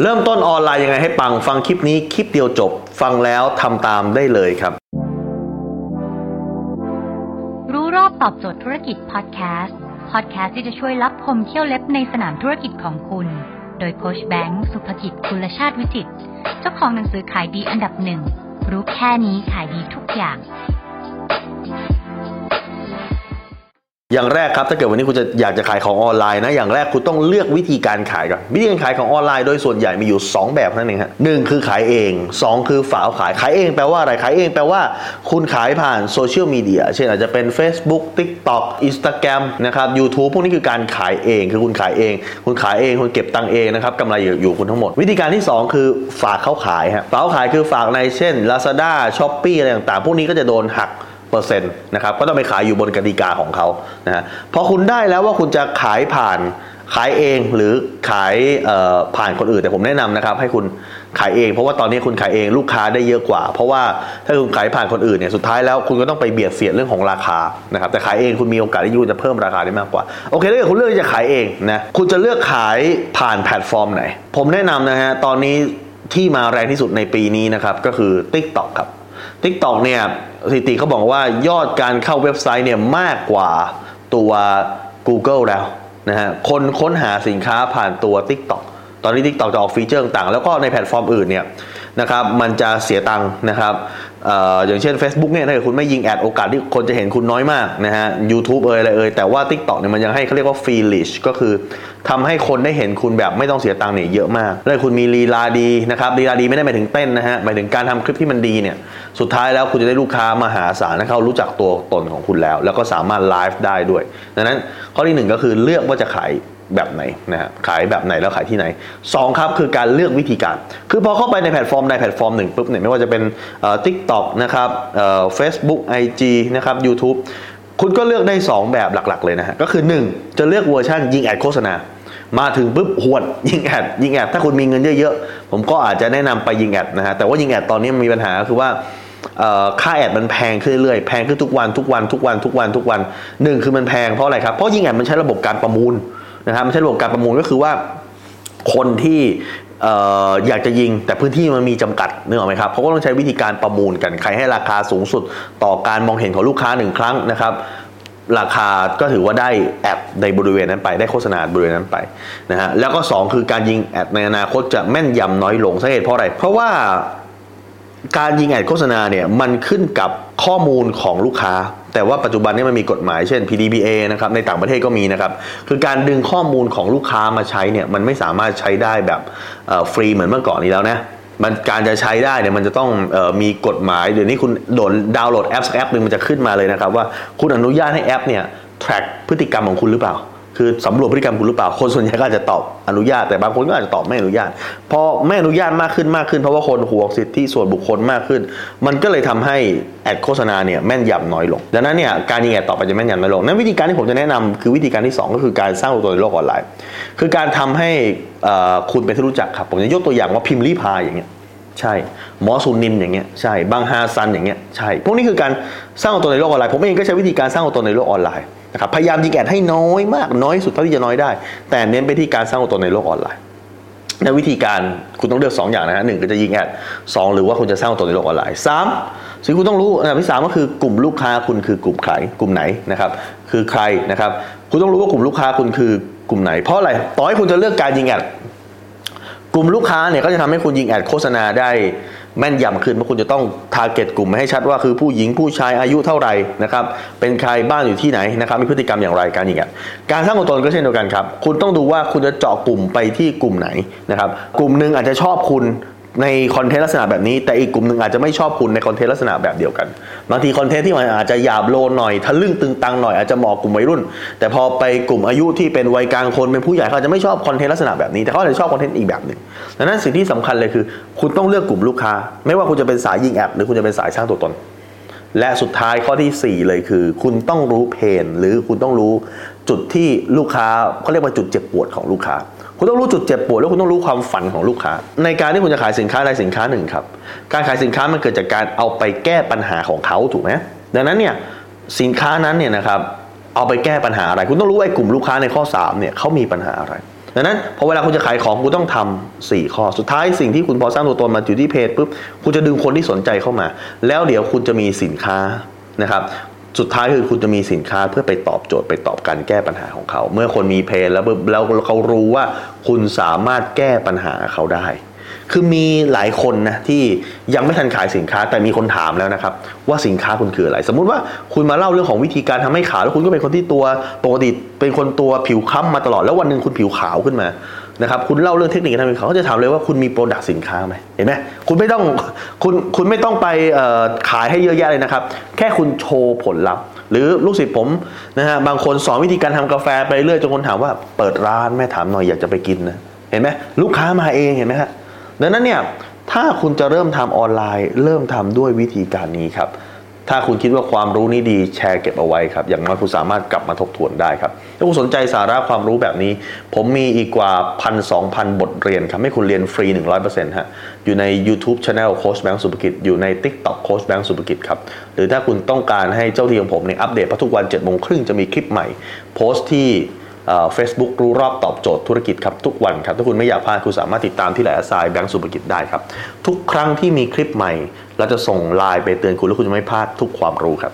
เริ่มต้นออนไลน์ยังไงให้ปังฟังคลิปนี้คลิปเดียวจบ ฟังแล้วทำตามได้เลยครับ รู้รอบตอบโจทย์ธุรกิจพอดแคสต์พอดแคสต์ที่จะช่วยรับพมเที่ยวเล็บในสนามธุรกิจของคุณ โดยโคชแบงค์สุภกิจคุณชาติวิจิตเจ้าของหนังสือขายดีอันดับหนึ่งรู้แค่นี้ขายดีทุกอย่าง อย่างแรกครับถ้าเกิดวันนี้คุณจะอยากจะขายของออนไลน์นะอย่างแรกคุณต้องเลือกวิธีการขายก่อนวิธีการขายของออนไลน์โดยส่วนใหญ่มีอยู่ 2 แบบนั่นเองฮะหนึ่งคือขายเอง 2 คือฝากขายขายเองแปลว่าอะไรขายเองแปลว่า คุณขายผ่านโซเชียลมีเดียเช่นอาจจะเป็น Facebook TikTok Instagram นะครับ YouTube พวกนี้คือการขายเองคือคุณขายเอง คุณขายเองคุณเก็บตังเองนะครับกำไรอยู่คุณทั้งหมด วิธีการที่ 2 คือฝากเขาขายฮะฝากเขาขายคือฝากในเช่น Lazada Shopee อะไรต่างๆพวกนี้ก็จะโดนหัก เปอร์เซ็นต์นะครับก็ต้องไปขายอยู่บนกติกาของเขานะฮะพอคุณได้แล้วว่าคุณจะขายผ่านขายเองหรือขายผ่านคนอื่น แต่ผมแนะนำนะครับ ให้คุณขายเอง เพราะว่าตอนนี้คุณขายเองลูกค้าได้เยอะกว่า เพราะว่าถ้าคุณขายผ่านคนอื่นเนี่ยสุดท้ายแล้วคุณก็ต้องไปเบียดเสียดเรื่องของราคานะครับแต่ขายเองคุณมีโอกาสที่คุณจะเพิ่มราคาได้มากกว่าโอเคถ้าเกิดคุณเลือกที่จะขายเองนะคุณจะเลือกขายผ่านแพลตฟอร์มไหน ผมแนะนำนะฮะตอนนี้ที่มาแรงที่สุดในปีนี้นะครับก็คือ TikTok ครับ TikTok เนี่ยสถิติเขาบอกว่ายอดการเข้าเว็บไซต์เนี่ยมากกว่าตัว Google แล้วนะฮะคนค้นหาสินค้าผ่านตัว TikTok ตอนนี้ TikTok จะออกฟีเจอร์ต่าง แล้วก็ในแพลตฟอร์มอื่นเนี่ยนะครับมันจะเสียตังค์นะครับ อย่างเช่น Facebook เนี่ยถ้าเกิดคุณไม่ยิงแอดโอกาสที่คนจะเห็นคุณน้อยมากนะฮะ YouTube เอ่ยอะไรเอ่ยแต่ว่า TikTok เนี่ยมันยังให้เขาเรียกว่า free reach ก็คือทำให้คนได้เห็นคุณแบบไม่ต้องเสียตังค์เนี่ยเยอะมากแล้วคุณมีลีลาดีนะครับลีลาดีไม่ได้หมายถึงเต้นนะฮะหมายถึงการทำคลิปที่มันดีเนี่ยสุดท้ายแล้วคุณจะได้ลูกค้ามหาศาลนะเขารู้จักตัวตนของคุณแล้ว แล้วก็สามารถไลฟ์ได้ด้วย ดังนั้นข้อที่หนึ่งก็คือเลือกว่าจะขาย แบบไหนนะฮะขายแบบไหนแล้วขายที่ไหน 2 ครับคือการเลือกวิธีการ คือพอเข้าไปในแพลตฟอร์มใดแพลตฟอร์มหนึ่งปุ๊บเนี่ยไม่ว่าจะเป็น TikTok นะครับ Facebook IG นะครับยูทูบคุณก็เลือกได้ 2 แบบหลักๆเลยนะฮะก็คือ 1 จะเลือกเวอร์ชันยิงแอดโฆษณามาถึงปุ๊บหวดยิงแอดยิงแอดถ้าคุณมีเงินเยอะๆ ผมก็อาจจะแนะนำไปยิงแอดนะฮะแต่ว่ายิงแอดตอนนี้มันมีปัญหาคือว่าค่าแอดมันแพงขึ้นเรื่อยแพงขึ้นทุกวันทุกวันทุกวันทุกวันทุกวันหนึ่งคือมันแพงเพราะอะไรครับเพราะยิงแอดมันใช้ระบบการประมูล นะครับไม่ใช่ระบบการประมูลก็คือว่าคนที่อยากจะยิงแต่พื้นที่มันมีจำกัดนึกออกไหมครับเขาก็ต้องใช้วิธีการประมูลกันใครให้ราคาสูงสุดต่อการมองเห็นของลูกค้าหนึ่งครั้งนะครับราคาก็ถือว่าได้แอดในบริเวณนั้นไปได้โฆษณาบริเวณนั้นไปนะฮะแล้วก็ 2 คือการยิงแอดในอนาคตจะแม่นยำน้อยลงสาเหตุเพราะอะไรเพราะว่า การยิงแอดโฆษณาเนี่ยมันขึ้นกับข้อมูลของลูกค้า แต่ว่าปัจจุบันนี้มันมีกฎหมายเช่น PDBA นะครับในต่างประเทศก็มีนะครับคือการดึงข้อมูลของลูกค้ามาใช้เนี่ยมันไม่สามารถใช้ได้แบบฟรีเหมือนเมื่อก่อนนี้แล้วนะมันการจะใช้ได้เนี่ยมันจะต้องออมีกฎหมายเดี๋ยวนี้คุณโดนดาวน์โหลดแอปสักแอปหนึ่งมันจะขึ้นมาเลยนะครับว่าคุณอนุญาตให้แอปเนี่ย track พฤติกรรมของคุณหรือเปล่า คือสำรวจพฤติกรรมคุณหรือเปล่า คนส่วนใหญ่ก็อาจจะตอบอนุญาต แต่บางคนก็อาจจะตอบไม่อนุญาต พอไม่อนุญาตมากขึ้นมากขึ้น เพราะว่าคนห่วงสิทธิส่วนบุคคลมากขึ้น มันก็เลยทำให้แอดโฆษณาเนี่ยแม่นยำน้อยลง ดังนั้นเนี่ยการยิงแอดต่อไปจะแม่นยำน้อยลง นั้นวิธีการที่ผมจะแนะนำคือวิธีการที่ 2 ก็คือการสร้างตัวในโลกออนไลน์ คือการทำให้คุณเป็นที่รู้จักครับ ผมจะยกตัวอย่างว่าพิมพ์รีพายอย่างเงี้ยใช่หมอสุนินอย่างเงี้ยใช่บางฮาซันอย่างเงี้ยใช่ พวกนี้คือการสร้างตัวในโลกออนไลน์ผมเองก็ใช้วิธีการสร้างตัวในโลกออนไลน์ นะครับพยายามยิงแอดให้น้อยมากน้อยสุดเท่าที่จะน้อยได้ แต่เน้นไปที่การสร้างตัวตนในโลกออนไลน์ในวิธีการคุณต้องเลือก 2 อย่างนะฮะหนึ่งก็จะยิงแอดสองหรือว่าคุณจะสร้างตัวในโลกออนไลน์สามสิ่งคุณต้องรู้อันดับที่สามก็คือกลุ่มลูกค้าคุณคือกลุ่มใครกลุ่มไหนนะครับคือใครนะครับคุณต้องรู้ว่ากลุ่มลูกค้าคุณคือกลุ่มไหนเพราะอะไรต่อให้คุณจะเลือกการยิงแอด กลุ่มลูกค้าเนี่ยก็จะทำให้คุณยิงแอดโฆษณาได้แม่นยำขึ้นเพราะคุณจะต้อง target กลุ่มให้ชัดว่าคือผู้หญิงผู้ชายอายุเท่าไหร่นะครับเป็นใครบ้านอยู่ที่ไหนนะครับมีพฤติกรรมอย่างไรการยิงอะการสร้างตัวตนก็เช่นเดียวกันครับ คุณต้องดูว่าคุณจะเจาะกลุ่มไปที่กลุ่มไหนนะครับกลุ่มหนึ่งอาจจะชอบคุณ ในคอนเทนต์ลักษณะแบบนี้ แต่อีกกลุ่มหนึ่งอาจจะไม่ชอบคุณในคอนเทนต์ลักษณะแบบเดียวกันบางทีคอนเทนต์ที่มันอาจจะหยาบโลนหน่อยทะลึ่งตึงตังหน่อยอาจจะเหมาะกลุ่มวัยรุ่น แต่พอไปกลุ่มอายุที่เป็นวัยกลางคนเป็นผู้ใหญ่เขาจะไม่ชอบคอนเทนต์ลักษณะแบบนี้แต่เขาอาจจะชอบคอนเทนต์อีกแบบหนึ่งดังนั้นสิ่งที่สำคัญเลยคือ คุณต้องเลือกกลุ่มลูกค้า ไม่ว่าคุณจะเป็นสายยิงแอดหรือคุณจะเป็นสายสร้างตัวตน และสุดท้ายข้อที่ 4 เลยคือ คุณต้องรู้เพนหรือคุณต้องรู้จุดที่ลูกค้าเขาเรียกว่าจุดเจ็บปวดของลูกค้า คุณต้องรู้จุดเจ็บปวดแล้วคุณต้องรู้ความฝันของลูกค้า ในการที่คุณจะขายสินค้าใดสินค้าหนึ่งครับ การขายสินค้ามันเกิดจากการเอาไปแก้ปัญหาของเขาถูกไหมดังนั้นเนี่ยสินค้านั้นเนี่ยนะครับเอาไปแก้ปัญหาอะไร คุณต้องรู้ไอ้กลุ่มลูกค้าในข้อ3เนี่ยเขามีปัญหาอะไรดังนั้นพอเวลาคุณจะขายของคุณต้องทำสี่ข้อ สุดท้ายสิ่งที่คุณพอสร้างตัวตนมาอยู่ที่เพจปุ๊บคุณจะดึงคนที่สนใจเข้ามา แล้วเดี๋ยวคุณจะมีสินค้านะครับ สุดท้ายคือคุณจะมีสินค้าเพื่อไปตอบโจทย์ไปตอบการแก้ปัญหาของเขา เมื่อคนมีเพจแล้วแล้วเขารู้ว่าคุณสามารถแก้ปัญหาเขาได้ คือมีหลายคนนะที่ยังไม่ทันขายสินค้าแต่มีคนถามแล้วนะครับว่าสินค้าคุณคืออะไร สมมุติว่าคุณมาเล่าเรื่องของวิธีการทำให้ขาวแล้วคุณก็เป็นคนที่ตัวปกติเป็นคนตัวผิวคล้ำมาตลอดแล้ววันหนึ่งคุณผิวขาวขึ้นมา นะครับคุณเล่าเรื่องเทคนิคการทำให้ขาวเขาจะถามเลยว่าคุณมี product สินค้าไหมเห็นไหมคุณไม่ต้องคุณคุณไม่ต้องไปขายให้เยอะแยะเลยนะครับ แค่คุณโชว์ผลลัพธ์หรือลูกศิษย์ผมนะฮะบางคนสอนวิธีการทำกาแฟไปเรื่อยจนคนถามว่าเปิดร้านไหมถามหน่อยอยากจะไปกินนะเห็นไหมลูกค้ามาเองเห็นไหมฮะดังนั้นเนี่ยถ้าคุณจะเริ่มทำออนไลน์ เริ่มทำด้วยวิธีการนี้ครับ ถ้าคุณคิดว่าความรู้นี้ดีแชร์เก็บเอาไว้ครับ อย่างน้อยคุณสามารถกลับมาทบทวนได้ครับ ถ้าคุณสนใจสาระความรู้แบบนี้ ผมมีอีกกว่าพันสองพันบทเรียนครับ ให้คุณเรียนฟรี 100%ฮะ อยู่ใน YouTube Channel โค้ชแบงค์สุภกิจ อยู่ใน TikTok โค้ชแบงค์สุภกิจครับ หรือถ้าคุณต้องการให้เจ้าหน้าที่ของผมเนี่ยอัปเดตครับทุกวันเจ็ดโมงครึ่งจะมีคลิปใหม่ โพสต์ที่ เฟซบุ๊กรู้รอบตอบโจทย์ธุรกิจครับทุกวันครับ ถ้าคุณไม่อยากพลาดคุณสามารถติดตามที่ LINE at sign แบงค์สุภกิจได้ครับ ทุกครั้งที่มีคลิปใหม่ เราจะส่งไลน์ไปเตือนคุณ แล้วคุณจะไม่พลาดทุกความรู้ครับ